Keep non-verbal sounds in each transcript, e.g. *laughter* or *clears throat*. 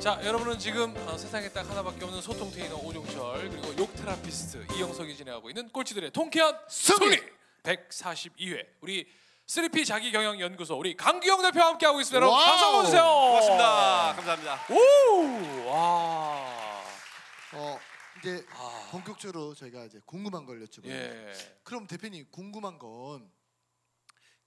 자, 여러분은 지금 어, 세상에 딱 하나밖에 없는 소통 테이너 오종철 그리고 욕 therapist 이영석이 진행하고 있는 꼴찌들의 통쾌한 승리! 승리 142회 우리 3P 자기 경영 연구소 우리 강규형 대표 함께 하고 있습니다. 여러분 wow! 박수 한번 주세요. 고맙습니다. 감사합니다. 오! 와. 어 이제 아. 본격적으로 저희가 이제 궁금한 걸 여쭤봐요. 예. 그럼 대표님 궁금한 건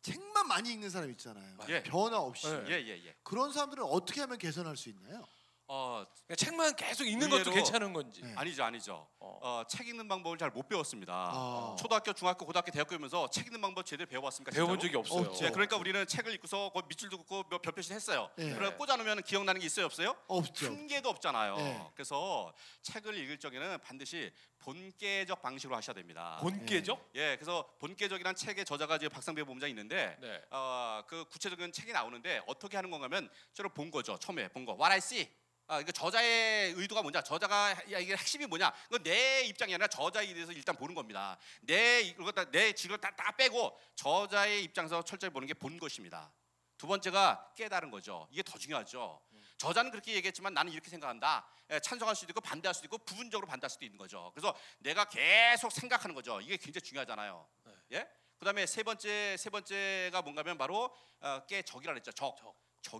책만 많이 읽는 사람 있잖아요. 예. 변화 없이 네. 예, 예, 예. 그런 사람들은 어떻게 하면 개선할 수 있나요? 어, 그러니까 책만 계속 읽는 것도 의외로- 괜찮은 건지. 네. 아니죠, 아니죠. 어. 어, 책 읽는 방법을 잘 못 배웠습니다. 아. 초등학교, 중학교, 고등학교, 대학교 오면서 책 읽는 방법 제대로 배워봤습니까? 배워본 진짜로? 적이 없어요. 없죠. 예, 그러니까 우리는 책을 읽고서 그 밑줄도 긋고 몇 표씩 했어요. 예. 그래 꽂아놓으면 기억나는 게 있어요, 없어요? 없죠. 한 개도 없잖아요. 예. 그래서 책을 읽을 적에는 반드시 본계적 방식으로 하셔야 됩니다. 본계죠? 예, 그래서 본계적이란 책의 저자가 이제 박상배 본부장 있는데 네. 어, 그 구체적인 책이 나오는데 어떻게 하는 건가면 저를 본 거죠. 처음에 본 거. What I see. 아, 이거 저자의 의도가 뭐냐? 저자가 야, 이게 핵심이 뭐냐? 이건 내 입장이 아니라 저자에 대해서 일단 보는 겁니다. 내 이거 다내 지를 다, 다 빼고 저자의 입장에서 철저히 보는 게 본 것입니다. 두 번째가 깨달은 거죠. 이게 더 중요하죠. 저자는 그렇게 얘기했지만 나는 이렇게 생각한다. 예, 찬성할 수도 있고 반대할 수도 있고 부분적으로 반대할 수도 있는 거죠. 그래서 내가 계속 생각하는 거죠. 이게 굉장히 중요하잖아요. 예? 그다음에 세 번째 세 번째가 뭔가면 바로 어, 깨적이라 그랬죠. 적. 적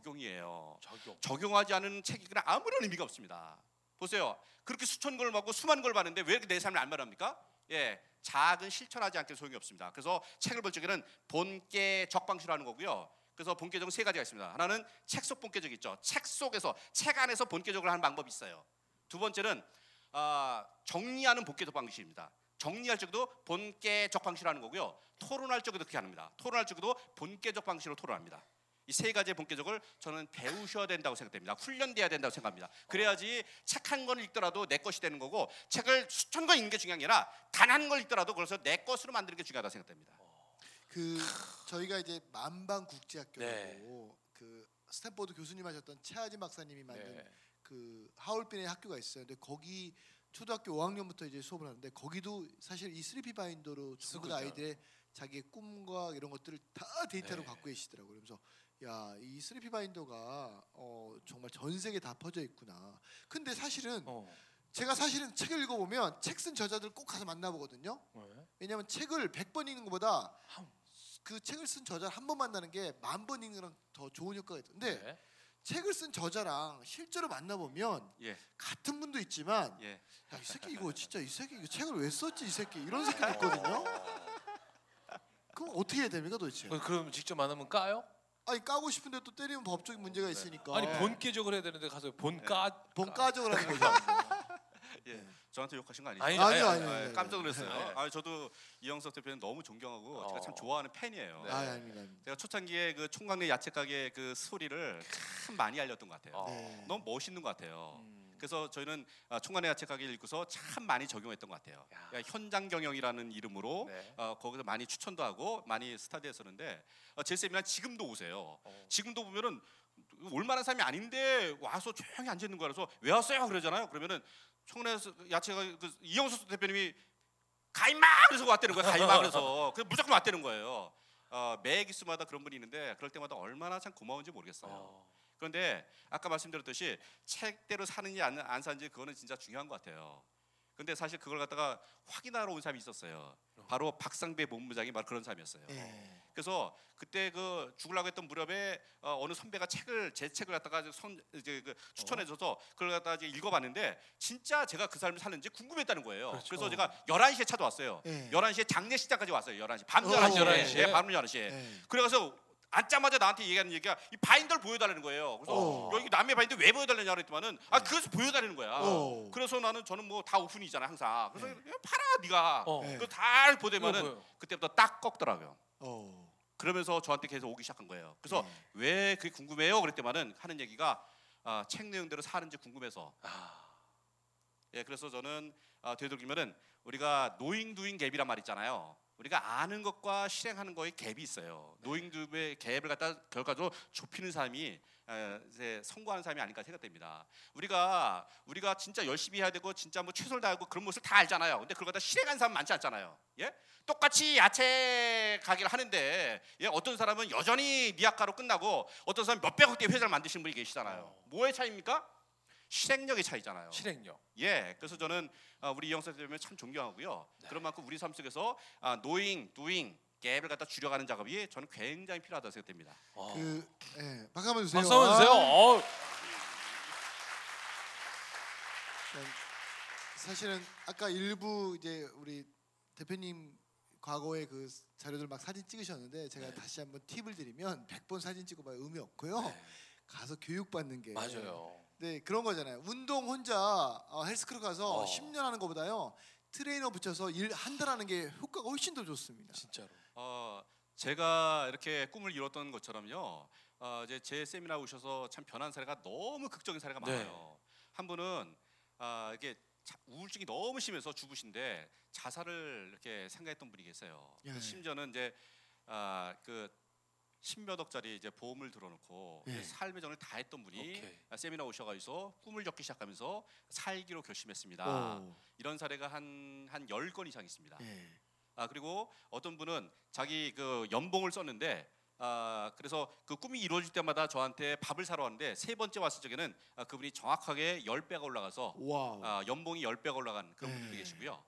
용이에요. 적용. 적용하지 않은 책이 그냥 아무런 의미가 없습니다. 보세요. 그렇게 수천 걸 받고 수만 걸 받는데 왜 이렇게 내 삶을 안 말합니까? 예, 작은 실천하지 않게 소용이 없습니다. 그래서 책을 볼 적에는 본계 하는 거고요. 그래서 본계적은 세 가지가 있습니다. 하나는 책 속 본계적 있죠. 책 속에서 책 안에서 본계적으로 하는 방법이 있어요. 두 번째는 아, 정리하는 본계적 방식입니다. 정리할 적도 본계적 방식으로 하는 거고요. 토론할 적도 그렇게 합니다. 토론할 적도 본계적 방식으로 토론합니다. 이 세 가지의 본깨적을 저는 배우셔야 된다고 생각됩니다. 훈련돼야 된다고 생각합니다. 그래야지 책 한 권을 읽더라도 내 것이 되는 거고 책을 수천 권 읽는 게 중요한 게 아니라 단 한 권 읽더라도 그래서 내 것으로 만드는 게 중요하다고 생각됩니다. 그 저희가 이제 만방 국제학교로 네. 그 스탠포드 교수님 하셨던 최하진 박사님이 만든 네. 그 하얼빈에 학교가 있어요. 근데 거기 초등학교 5학년부터 이제 수업을 하는데 거기도 사실 이 3P 바인더로 전부 다. 아이들의 자기의 꿈과 이런 것들을 다 데이터로 네. 갖고 계시더라고요. 그래서 야, 이 3P 바인더가 어, 정말 전 세계에 다 퍼져 있구나. 근데 사실은 어. 제가 사실은 책을 읽어보면 책 쓴 저자들 꼭 가서 만나보거든요. 네. 왜냐하면 책을 100번 읽는 것보다 한- 그 책을 쓴 저자를 한 번 만나는 게 만 번 읽는 거랑 더 좋은 효과가 있던데 네. 책을 쓴 저자랑 실제로 만나보면 예, 같은 분도 있지만 예. 야 이 새끼 이거 진짜 이 새끼 이거 책을 왜 썼지 이 새끼 이런 새끼도 있거든요. 그럼 어떻게 해야 됩니까 도대체? 그- 그럼 직접 만나면 까요? 아니 까고 싶은데 또 때리면 법적인 문제가 있으니까. 아니 본계적으로 해야 되는데 가서 본까 본가적을 하는 거죠. *laughs* 예. 저한테 욕하신 거 아니죠? 아니, 아니요, 아니, 아니요. 아, 아니요. 깜짝 놀랐어요. 네. 아, 저도 이영석 대표는 너무 존경하고 제가 참 어. 좋아하는 팬이에요. 네. 아, 아닙니다. 아닙니다. 제가 초창기에 그 총각내 야채 가게 그 스토리를 참 많이 알렸던 것 같아요. 어. 네. 너무 멋있는 것 같아요. 음. 그래서 저희는 아, 총각내 야채 가게를 읽고서 참 많이 적용했던 것 같아요. 야. 그러니까 현장 경영이라는 이름으로 네. 어, 거기서 많이 추천도 하고 많이 스타디했었는데 어, 제 세미나 지금도 오세요. 어. 지금도 보면은 올만한 사람이 아닌데 와서 조용히 앉아 있는 거라서 왜 왔어요? 그러잖아요. 그러면은 총내 야채가 그 이영수 대표님이 가임마 그래서 왔다는 거예요. 가임마 그래서 *laughs* 그 무조건 왔다는 거예요. 어, 매 기수마다 그런 분이 있는데 그럴 때마다 얼마나 참 고마운지 모르겠어요. 어. 그런데 아까 말씀드렸듯이 책대로 사는지 안, 안 사는지 그거는 진짜 중요한 것 같아요. 근데 사실 그걸 갖다가 확인하러 온 사람이 있었어요. 바로 박상배 본부장이 바로 그런 사람이었어요. 예. 그래서 그때 그 죽으려고 했던 무렵에 어, 느 선배가 책을 제 책을 갖다가 선 이제 그 추천해줘서 그걸 갖다가 이제 읽어봤는데 진짜 제가 그 사람이 사는지 궁금했다는 거예요. 그렇죠. 그래서 제가 11시에 찾아왔어요. 예. 11시에 장례식장까지 왔어요. 11시 밤 어, 11시에. 11시에? 예, 밤 11시에. 예. 그래서 앉자마자 나한테 얘기하는 얘기가 이 바인더를 보여달라는 거예요. 그래서 어. 여기 남의 바인더 왜 보여달라냐 그랬더만은 아 그래서 보여달라는 거야. 어. 그래서 나는 저는 뭐 다 오픈이잖아 항상. 그래서 그냥 봐라 네가. 어. 네. 그거 다 이거 보대면은? 그때부터 딱 꺾더라고요. 어. 그러면서 저한테 계속 오기 시작한 거예요. 그래서 네. 왜 그게 궁금해요? 그랬더만은 하는 얘기가 아, 책 내용대로 사는지 궁금해서. 아. 예, 그래서 저는 아, 되도록이면은 우리가 knowing doing gap이란 말 있잖아요. 우리가 아는 것과 실행하는 거에 갭이 있어요. 노잉 두잉의 갭을 갖다 결과적으로 좁히는 사람이 에, 이제 성공하는 사람이 아닐까 생각됩니다. 우리가 우리가 진짜 열심히 해야 되고 진짜 뭐 최선을 다하고 그런 모습을 다 알잖아요. 근데 그걸 갖다 실행한 사람 많지 않잖아요. 예? 똑같이 야채 가게를 하는데 예? 어떤 사람은 여전히 미약가로 끝나고 어떤 사람은 몇백억대 회사를 만드시는 분이 계시잖아요. 뭐의 차이입니까? 실행력의 차이잖아요. 실행력. 예, 그래서 저는 아, 우리 이영석 대표님 참 존경하고요. 네. 그런 만큼 우리 삶 속에서 아, knowing, doing 갭을 갖다 줄여가는 작업이 저는 굉장히 필요하다고 생각됩니다. 어. 그 예, 박수 한번 주세요. 박수 한번 주세요. 아, 어, 사실은 아까 일부 이제 우리 대표님 과거의 그 자료들 막 사진 찍으셨는데 제가 네. 다시 한번 팁을 드리면 100번 사진 찍어봐야 의미 없고요. 네. 가서 교육 받는 게 맞아요. 네 그런 거잖아요. 운동 혼자 어, 헬스클럽 가서 어. 10년 하는 것보다요 트레이너 붙여서 일 한 달 하는 게 효과가 훨씬 더 좋습니다. 진짜로. 어, 제가 이렇게 꿈을 이뤘던 것처럼요. 어, 이제 제 세미나 오셔서 참 변한 사례가 너무 극적인 사례가 네. 많아요. 한 분은 아, 이게 자- 우울증이 너무 심해서 죽으신데 자살을 이렇게 생각했던 분이 계세요. 예. 심지어는 이제 아, 그 십몇 억짜리 이제 보험을 들어놓고 예. 삶의 전을 다 했던 분이 오케이. 아, 세미나 오셔가지고 꿈을 적기 시작하면서 살기로 결심했습니다. 오. 이런 사례가 한한 열 건 이상 있습니다. 예. 아 그리고 어떤 분은 자기 그 연봉을 썼는데 아 그래서 그 꿈이 이루어질 때마다 저한테 밥을 사러 왔는데 세 번째 왔을 적에는 아, 그분이 정확하게 열 배가 올라가서 wow. 아, 연봉이 열 배가 올라간 그런 네. 분들이 계시고요.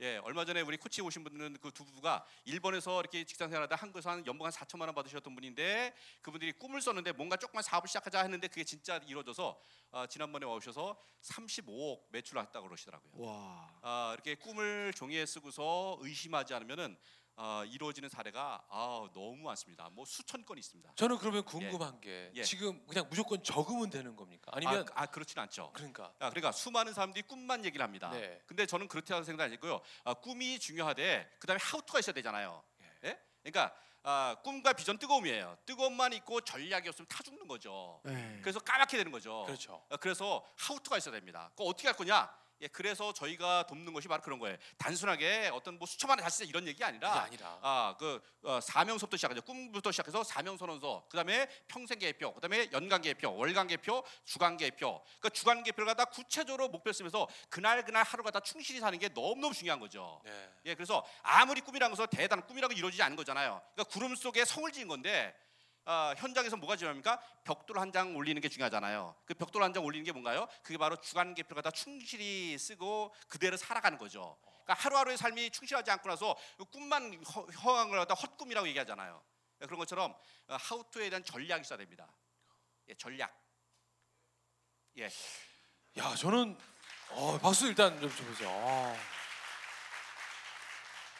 어. 예, 얼마 전에 우리 코치 오신 분들은 그 두 부부가 일본에서 이렇게 직장 생활하다 한국에서 한 연봉 한 4천만 원 받으셨던 분인데 그분들이 꿈을 썼는데 뭔가 조금만 사업을 시작하자 했는데 그게 진짜 이루어져서 아, 지난번에 와오셔서 35억 매출했다고 그러시더라고요. 와. 아, 이렇게 꿈을 종이에 쓰고서 의심하지 않으면은 아, 이루어지는 사례가 아, 너무 많습니다. 뭐 수천 건 있습니다. 저는 그러면 궁금한 게 예. 지금 그냥 무조건 적으면 되는 겁니까? 아니면 아, 아 그렇지는 않죠. 그러니까 아, 그러니까 수많은 사람들이 꿈만 얘기를 합니다. 네. 근데 저는 그렇다고 생각 아니고요. 아, 꿈이 중요하대. 그다음에 하우투가 있어야 되잖아요. 예? 그러니까 아, 꿈과 비전 뜨거움이에요. 뜨거움만 있고 전략이 없으면 타 죽는 거죠. 예. 그래서 까맣게 되는 거죠. 그렇죠. 아, 그래서 하우투가 있어야 됩니다. 그거 어떻게 할 거냐? 예, 그래서 저희가 돕는 것이 바로 그런 거예요. 단순하게 어떤 뭐 수천만 원 다시 이런 얘기 아니라 아니라 아, 그 어, 사명서부터 시작하죠. 꿈부터 시작해서 사명선언서, 그다음에 평생 계획표, 그다음에 연간 계획표, 월간 계획표, 주간 계획표. 그 주간 계획표를 갖다 구체적으로 목표 쓰면서 그날 그날 하루 갖다 충실히 사는 게 너무 너무 중요한 거죠. 네. 예, 그래서 아무리 꿈이라는 것은 대단한 꿈이라고 이루어지지 않은 거잖아요. 그러니까 구름 속에 성을 지은 건데 아, 현장에서 뭐가 중요합니까? 벽돌 한 장 올리는 게 중요하잖아요. 그 벽돌 한 장 올리는 게 뭔가요? 그게 바로 주간 계표를 갖다 충실히 쓰고 그대로 살아가는 거죠. 그러니까 하루하루의 삶이 충실하지 않고 나서 꿈만 허, 허황을 하다 헛꿈이라고 얘기하잖아요. 예, 그런 것처럼 어, 하우투에 대한 전략이 있어야 됩니다. 예, 전략. 예, 야 저는 어, 박수 일단 좀 줘보세요. 아.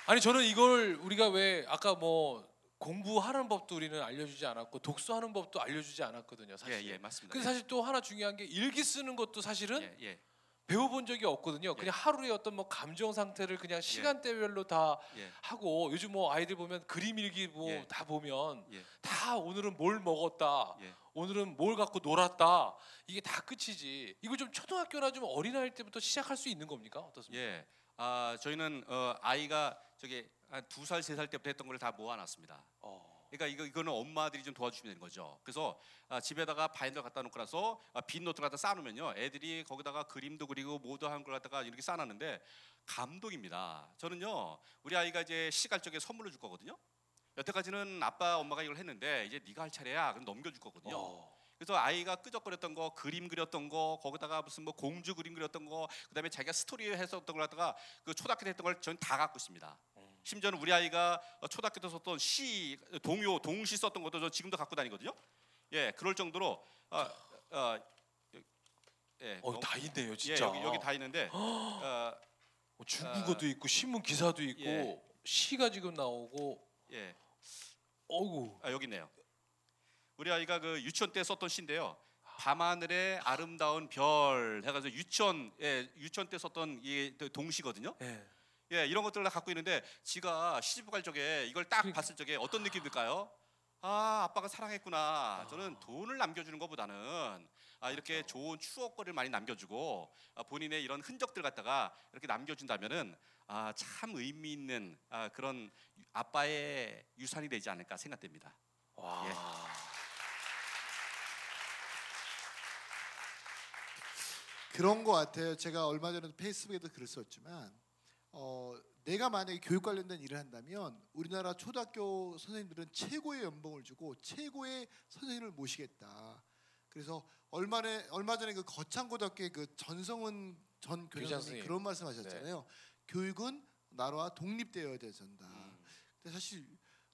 아니 저는 이걸 우리가 왜 아까 뭐 공부하는 법도 우리는 알려주지 않았고 독서하는 법도 알려주지 않았거든요. 예, 사실. 예, 맞습니다. 근데 사실 또 하나 중요한 게 일기 쓰는 것도 사실은 예, 예, 배워본 적이 없거든요. 그냥 하루의 어떤 뭐 감정 상태를 그냥 시간대별로 다 예, 하고 요즘 뭐 아이들 보면 그림 일기 뭐 예. 다 보면 예, 다 오늘은 뭘 먹었다. 예. 오늘은 뭘 갖고 놀았다. 이게 다 끝이지. 이거 좀 초등학교나 좀 어린 아이 때부터 시작할 수 있는 겁니까? 어떻습니까? 예. 아 저희는 어, 아이가 저기 두 살 세 살 때부터 했던 걸 다 모아놨습니다. 어. 그러니까 이거 이거는 엄마들이 좀 도와주시면 되는 거죠. 그래서 아, 집에다가 바인더 갖다 놓고 나서 아, 빈 노트 갖다 쌓아놓으면요, 애들이 거기다가 그림도 그리고 뭐도 한걸 갖다가 이렇게 쌓아놨는데 감동입니다. 저는요, 우리 아이가 이제 시집갈 적에 선물로 줄 거거든요. 여태까지는 아빠 엄마가 이걸 했는데 이제 네가 할 차례야. 그럼 넘겨줄 거거든요. 어. 그래서 아이가 끄적거렸던 거, 그림 그렸던 거, 거기다가 무슨 뭐 공주 그림 그렸던 거, 그다음에 자기가 스토리 했었던 걸 갖다가 그 초등학교 때 했던 걸 전 다 갖고 있습니다. 음. 심지어는 우리 아이가 어, 초등학교 때 썼던 시, 동요, 동시 썼던 것도 저 지금도 갖고 다니거든요. 예, 그럴 정도로 어, 어, 예, 어, 너무- 다 있네요, 예, 진짜. 여기 여기 다 있는데 *gasps* 어, 뭐 중국어도 있고 신문 기사도 있고 예. 시가 지금 나오고 예, 어우. 아, 여기 있네요. 우리 아이가 그 유치원 때 썼던 시인데요. 밤하늘의 아름다운 별 해가지고 유치원 예, 유치원 때 썼던 이 동시거든요. 예. 예, 이런 것들을 다 갖고 있는데 지가 시집 갈 적에 이걸 딱. 봤을 적에 어떤 느낌 들까요? 아, 아빠가 사랑했구나. 저는 돈을 남겨주는 것보다는 아, 이렇게 좋은 추억거리를 많이 남겨주고 아, 본인의 이런 흔적들 갖다가 이렇게 남겨준다면은 아, 참 의미 있는 아, 그런 아빠의 유산이 되지 않을까 생각됩니다. 와. 예. 그런 것 같아요. 제가 얼마 전에도 페이스북에도 글을 썼지만 어, 내가 만약에 교육 관련된 일을 한다면 우리나라 초등학교 선생님들은 최고의 연봉을 주고 최고의 선생님을 모시겠다. 그래서 얼마 전에 얼마 전에 그 거창고등학교의 그 전성은 전 교장 선생님. 그런 말씀하셨잖아요. 교육은 나라와 독립되어야 된다. 음. 근데 사실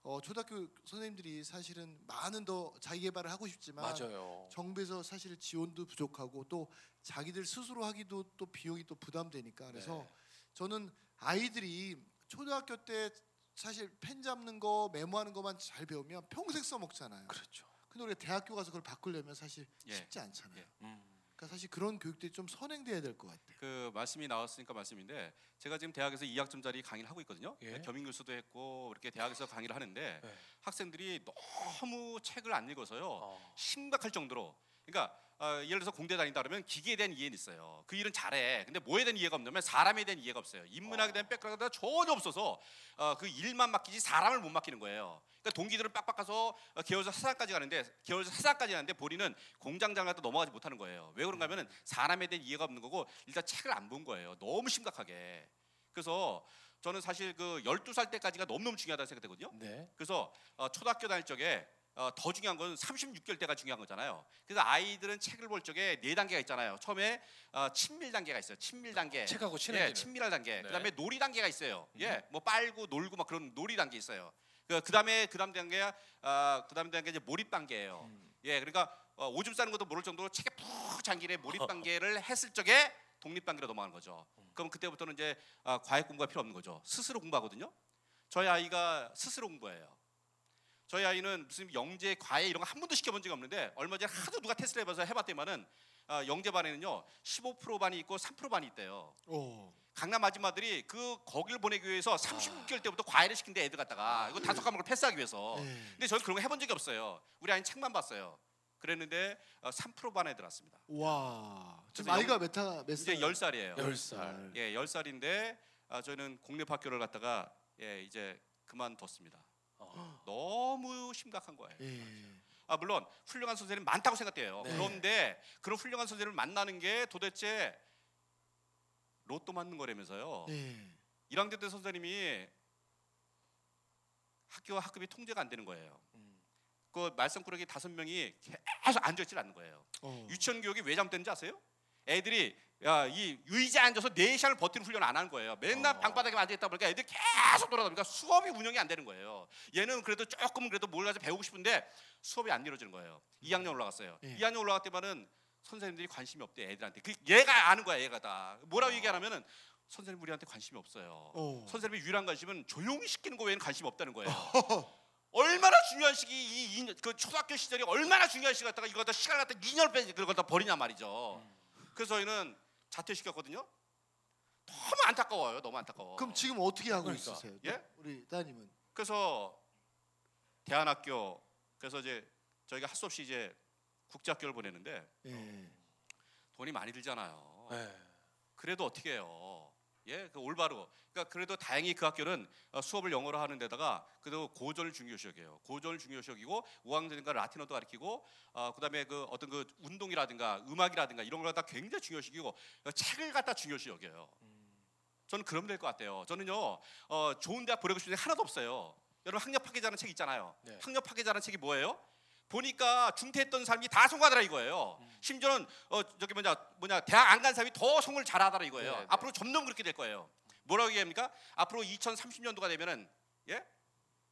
어, 초등학교 선생님들이 사실은 많은 더 자기 개발을 하고 싶지만 맞아요. 정부에서 사실 지원도 부족하고 또 자기들 스스로 하기도 또 비용이 또 부담되니까 그래서 네. 저는 아이들이 초등학교 때 사실 펜 잡는 거 메모하는 것만 잘 배우면 평생 써먹잖아요. 그렇죠. 근데 우리가 대학교 가서 그걸 바꾸려면 사실 예. 쉽지 않잖아요. 예. 음. 그러니까 사실 그런 교육들이 좀 선행돼야 될 것 같아요. 그 말씀이 나왔으니까 말씀인데 제가 지금 대학에서 2학점짜리 강의를 하고 있거든요. 예. 겸임 교수도 했고 이렇게 대학에서 강의를 하는데 네. 학생들이 너무 책을 안 읽어서요. 어. 심각할 정도로 그러니까 어, 예를 들어서 공대 다닌다 그러면 기계에 대한 이해는 있어요. 그 일은 잘해. 근데 뭐에 대한 이해가 없냐면 사람에 대한 이해가 없어요. 인문학에 대한 백그라운드가 전혀 없어서 어, 그 일만 맡기지 사람을 못 맡기는 거예요. 그러니까 동기들은 빡빡 가서 어, 개월서 사장까지 가는데 개월서 사장까지 가는데 본인은 공장장한테 넘어가지 못하는 거예요. 왜 그런가 하면은 사람에 대한 이해가 없는 거고 일단 책을 안 본 거예요. 너무 심각하게. 그래서 저는 사실 그 12살 때까지가 너무너무 중요하다고 생각되거든요. 네. 그래서 어, 초등학교 다닐 적에 어, 더 중요한 건 36개월 때가 중요한 거잖아요. 그래서 아이들은 책을 볼 적에 네 단계가 있잖아요. 처음에 어, 친밀 단계가 있어요. 친밀 단계. 책하고 예, 친해지는. 친밀할 단계. 네. 그다음에 놀이 단계가 있어요. 예, 뭐 빨고 놀고 막 그런 놀이 단계 있어요. 그 그다음에 그 다음 단계가 아 그다음 단계 이제 몰입 단계예요. 음. 예, 그러니까 어, 오줌 싸는 것도 모를 정도로 책에 푹 잠기래 몰입 *laughs* 단계를 했을 적에 독립 단계로 넘어가는 거죠. 그럼 그때부터는 이제 아, 과외 공부가 필요 없는 거죠. 스스로 공부하거든요. 저희 아이가 스스로 공부해요. 저희 아이는 무슨 영재 과외 이런 거 한 번도 시켜본 적이 없는데 얼마 전에 하도 누가 테스트를 해봐서 해봤더니만은 아, 영재 반에는요 15% 반이 있고 3% 반이 있대요. 오. 강남 아줌마들이 그 거기를 보내기 위해서 36개월 때부터 과외를 시킨대 애들 갖다가 이거 다섯 과목을 패스하기 위해서. 네. 근데 저는 그런 거 해본 적이 없어요. 우리 아이는 책만 봤어요. 그랬는데 어, 3% 반에 들었습니다. 와. 지금 그래서 아이가 몇몇 이제 살? 10살이에요. 열 살. 예, 10살인데 아, 저희는 공립 학교를 갔다가 예, 이제 그만뒀습니다. 어. 너무 심각한 거예요. 예. 아 물론 훌륭한 선생님 많다고 생각돼요. 네. 그런데 그런 훌륭한 선생님을 만나는 게 도대체 로또 맞는 거라면서요. 네. 1학년 때 선생님이 학교와 학급이 통제가 안 되는 거예요. 음. 그 말썽꾸러기 다섯 명이 계속 앉아있질 않는 거예요. 어. 유치원 교육이 왜 잘못되는지 아세요? 애들이 야, 이 의자에 앉아서 4시간을 버티는 훈련을 안 하는 거예요. 맨날 어. 방바닥에 앉아 있다 보니까 애들이 계속 돌아다 보니까 수업이 운영이 안 되는 거예요. 얘는 그래도 조금 그래도 뭘 가서 배우고 싶은데 수업이 안 이루어지는 거예요. 2학년 올라갔어요. 예. 2학년 올라갈 때만은 선생님들이 관심이 없대 애들한테. 그 얘가 아는 거야 얘가 다. 뭐라고 어. 얘기하냐면은 선생님 우리한테 관심이 없어요. 어. 선생님의 유일한 관심은 조용히 시키는 거 외에는 관심이 없다는 거예요. *laughs* 얼마나 중요한 시기 이, 이, 그 초등학교 시절이 얼마나 중요한 시기 갖다가 이거 갖다 시간 갖다 2년을 빼 그걸 갖다 버리냐 말이죠. 그래서 저희는 자퇴시켰거든요. 너무 안타까워요. 너무 안타까워. 그럼 지금 어떻게 하고 그러니까. 있으세요? 예? 우리 따님은. 그래서 대안학교 그래서 이제 저희가 할 수 없이 이제 국제학교를 보내는데 예. 돈이 많이 들잖아요. 네. 그래도 어떻게 해요? 예, 그 올바로. 그러니까 그래도 다행히 그 학교는 어, 수업을 영어로 하는 데다가 그래도 고전을 중요시 여겨요. 고전을 중요시 여기고 5학년이니까 라틴어도 가르치고 어, 그다음에 그 어떤 그 운동이라든가 음악이라든가 이런 걸 갖다 굉장히 중요시 여기고 어, 책을 갖다 중요시 여겨요. 저는 그러면 될 것 같아요. 저는요 어, 좋은 대학 보내고 싶은 데 하나도 없어요. 여러분 학력 파괴자라는 책 있잖아요. 네. 학력 파괴자라는 책이 뭐예요? 보니까 중퇴했던 사람이 다 성공하더라 이거예요. 심지어는 어 저기 뭐냐 뭐냐 대학 안 간 사람이 더 성공을 잘하더라 이거예요. 네, 네. 앞으로 점점 그렇게 될 거예요. 뭐라고 얘기합니까? 앞으로 2030년도가 되면은 예?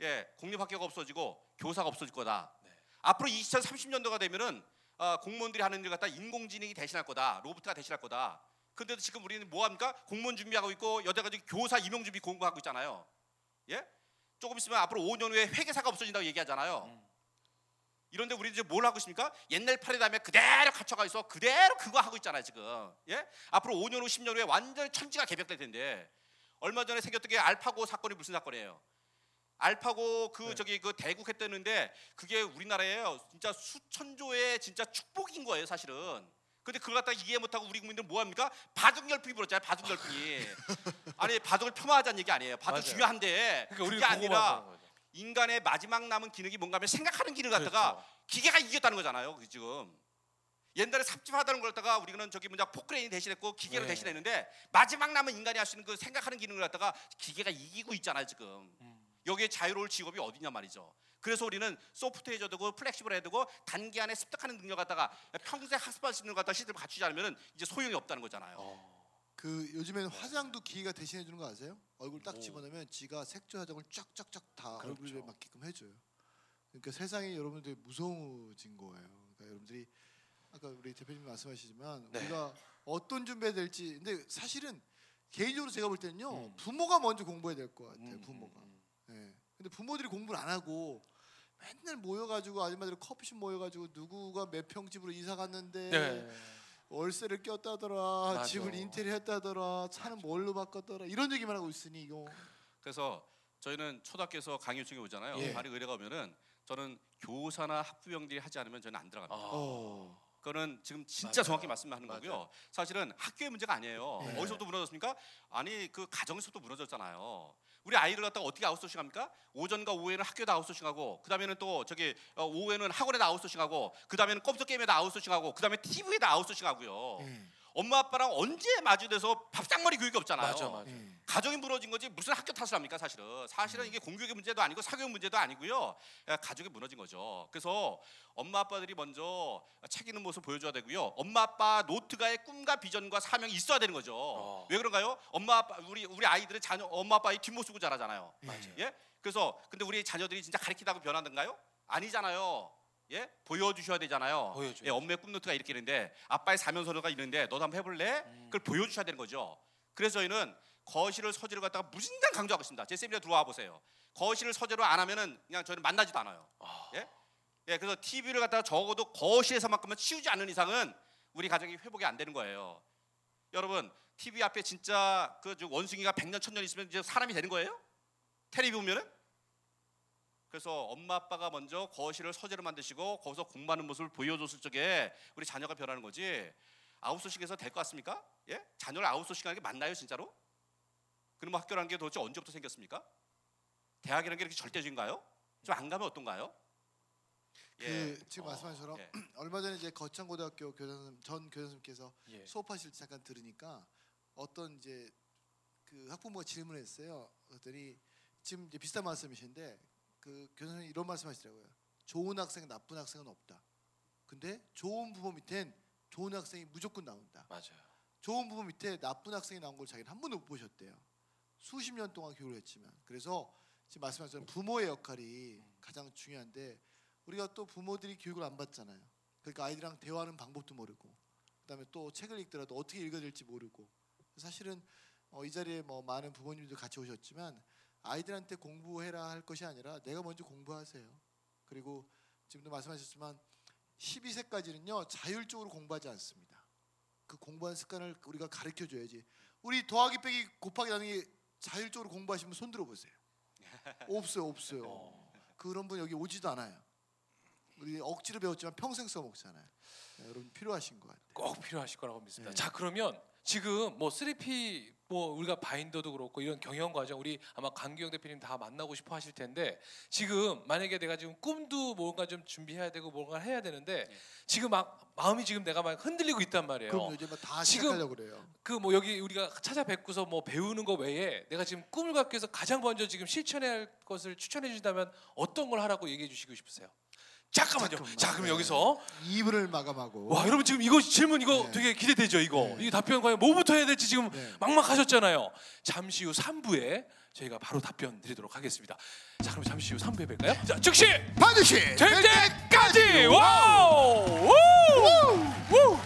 예, 공립학교가 없어지고 교사가 없어질 거다. 네. 앞으로 2030년도가 되면은 어, 공무원들이 하는 일 갖다 인공지능이 대신할 거다. 로봇가 대신할 거다. 근데도 지금 우리는 뭐 합니까? 공무원 준비하고 있고 여태가 지금 교사 임용 준비 공부하고 있잖아요. 예? 조금 있으면 앞으로 5년 후에 회계사가 없어진다고 얘기하잖아요. 음. 이런데 우리 이제 뭘 하고 있습니까? 옛날 파라다임에 그대로 갇혀가 있어 그대로 그거 하고 있잖아요 지금. 예? 앞으로 5년 후 10년 후에 완전히 천지가 개벽될 텐데 얼마 전에 생겼던 게 알파고 사건이 무슨 사건이에요? 알파고 그 네. 저기 그 대국했다는데 그게 우리나라에 진짜 수천조의 진짜 축복인 거예요 사실은. 근데 그걸 갖다 이해 못하고 우리 국민들은 뭐 합니까? 바둑 열풍이 불었잖아요 바둑 열풍이. *laughs* 아니 바둑을 폄하하자는 얘기 아니에요. 바둑 맞아요. 중요한데 그러니까 우리 그게 아니라 거죠. 인간의 마지막 남은 기능이 뭔가 하면 생각하는 기능을 갖다가 그렇죠. 기계가 이겼다는 거잖아요. 그 지금 옛날에 삽질하다는 걸 갖다가 우리는 저기 뭐냐 포크레인이 대신했고 기계로 네. 대신했는데 마지막 남은 인간이 할 수 있는 그 생각하는 기능을 갖다가 기계가 이기고 있잖아요 지금. 음. 여기에 자유로울 직업이 어디냐 말이죠. 그래서 우리는 소프트해야 되고 플렉시블해야 되고 단기간에 습득하는 능력 갖다가 평생 학습할 수 있는 것 갖다 시스템을 갖추지 않으면 이제 소용이 없다는 거잖아요. 어. 그 요즘에는 화장도 기계가 대신해 주는 거 아세요? 얼굴 딱 오. 집어넣으면 지가 색조 화장을 쫙쫙쫙 다 그렇죠. 얼굴에 맞게끔 해줘요. 그러니까 세상이 여러분들이 무서워진 거예요. 그러니까 여러분들이 아까 우리 대표님 말씀하시지만 네. 우리가 어떤 준비해야 될지 근데 사실은 개인적으로 제가 볼 때는요 음. 부모가 먼저 공부해야 될 것 같아요. 음, 부모가. 음, 예. 근데 부모들이 공부를 안 하고 맨날 모여가지고 아줌마들 커피숍 모여가지고 누구가 몇 평집으로 이사 갔는데 네. 월세를 꼈다더라 맞아. 집을 인테리어 했다더라 차는 뭘로 바꿨더라 이런 얘기만 하고 있으니 이거 그래서 저희는 초등학교에서 강의 요청이 오잖아요. 예. 만약 의뢰가 오면은 저는 교사나 학부형들이 하지 않으면 저는 안 들어갑니다. 아. 어. 그거는 지금 진짜 맞아요. 정확히 말씀하는 맞아요. 거고요. 사실은 학교의 문제가 아니에요. 네. 어디서부터 무너졌습니까? 아니 그 가정에서부터 무너졌잖아요. 우리 아이를 갖다가 어떻게 아웃소싱합니까? 오전과 오후에는 학교에다 아웃소싱하고 그 다음에는 또 저기 어, 오후에는 학원에다 아웃소싱하고 그 다음에는 컴퓨터 게임에다 아웃소싱하고 그 다음에 TV에다 아웃소싱하고요. 예. 엄마 아빠랑 언제 마주돼서 밥상머리 교육이 없잖아요. 맞아 맞아. 예. 가정이 무너진 거지 무슨 학교 탓을 합니까 사실은? 사실은 이게 공교육의 문제도 아니고 사교육 문제도 아니고요. 야, 가족이 무너진 거죠. 그래서 엄마 아빠들이 먼저 책 읽는 모습 보여줘야 되고요. 엄마 아빠 노트가의 꿈과 비전과 사명이 있어야 되는 거죠. 어. 왜 그런가요? 엄마 아빠 우리 우리 아이들은 자녀 엄마 아빠의 뒷모습을 자라잖아요. 맞아요. 예? 그래서 근데 우리 자녀들이 진짜 가르치다고 변하던가요? 아니잖아요 예 보여주셔야 되잖아요 보여줘야죠. 예, 엄마의 꿈 노트가 이렇게 있는데 아빠의 사면서가 있는데 너도 한번 해볼래 음. 그걸 보여주셔야 되는 거죠 그래서 저희는 거실을 서재로 갖다가 무진장 강조하고 있습니다. 제 세미나 들어와 보세요. 거실을 서재로 안 하면은 그냥 저희는 만나지도 않아요. 아. 예? 예, 그래서 TV를 갖다가 적어도 거실에서만큼은 치우지 않는 이상은 우리 가정이 회복이 안 되는 거예요. 여러분, TV 앞에 진짜 그저 원숭이가 100년 1000년 있으면 이제 사람이 되는 거예요? 텔레비 보면은? 그래서 엄마 아빠가 먼저 거실을 서재로 만드시고 거기서 공부하는 모습을 보여줬을 적에 우리 자녀가 변하는 거지 아웃소싱해서 될 것 같습니까? 예? 자녀를 아웃소싱하는 게 맞나요 진짜로? 그럼 학교라는 게 도대체 언제부터 생겼습니까? 대학이라는 게 이렇게 절대적인가요? 좀 안 가면 어떤가요? 그 지금 어, 말씀하신 처럼 예. *clears throat* 얼마 전에 이제 거창 고등학교 교장 전 교장님께서 예. 수업하실 때 잠깐 들으니까 어떤 이제 그 학부모가 질문했어요. 그랬더니 지금 이제 비슷한 말씀이신데 그 교수님 이런 말씀하시더라고요. 좋은 학생, 나쁜 학생은 없다. 근데 좋은 부모 밑엔 좋은 학생이 무조건 나온다. 맞아요. 좋은 부모 밑에 나쁜 학생이 나온 걸 자기는 한 번도 못 보셨대요. 수십 년 동안 교육을 했지만 그래서 지금 말씀하신 부모의 역할이 가장 중요한데 우리가 또 부모들이 교육을 안 받잖아요. 그러니까 아이들이랑 대화하는 방법도 모르고 그다음에 또 책을 읽더라도 어떻게 읽어야 될지 모르고 사실은 어, 이 자리에 뭐 많은 부모님들 같이 오셨지만 아이들한테 공부해라 할 것이 아니라 내가 먼저 공부하세요. 그리고 지금도 말씀하셨지만 12세까지는요 자율적으로 공부하지 않습니다. 그 공부하는 습관을 우리가 가르쳐 줘야지. 우리 더하기 빼기 곱하기 나누기 자율적으로 공부하시는 분손 들어 보세요. *laughs* 없어요, 없어요. 어. 그런 분 여기 오지도 않아요. 우리 억지로 배웠지만 평생 써먹잖아요. 네, 여러분 필요하신 것 같아요. 꼭 필요하실 거라고 믿습니다. 네. 자 그러면 지금 뭐 3P 뭐 우리가 바인더도 그렇고 이런 경영 과정 우리 아마 강기영 대표님 다 만나고 싶어 하실 텐데 지금 만약에 내가 지금 꿈도 뭔가 좀 준비해야 되고 뭔가 해야 되는데 네. 지금 막 마음이 지금 내가 막 흔들리고 있단 말이에요. 그럼 요즘 다 지금- 시작하려고 그래요. 그 뭐 여기 우리가 찾아뵙고서 뭐 배우는 거 외에 내가 지금 꿈을 갖기 위해서 가장 먼저 지금 실천해야 할 것을 추천해 주신다면 어떤 걸 하라고 얘기해 주시고 싶으세요? 잠깐만요. 잠깐만. 자 그럼 네. 여기서 2부를 마감하고 와 여러분 지금 이거 질문 이거 네. 되게 기대되죠 이거 네. 이 답변 과연 뭐부터 해야 될지 지금 네. 막막하셨잖아요 잠시 후 3부에 저희가 바로 답변 드리도록 하겠습니다 자 그럼 잠시 후 3부에 뵐까요? 자 즉시 반드시 될 때까지 wow 우! 우!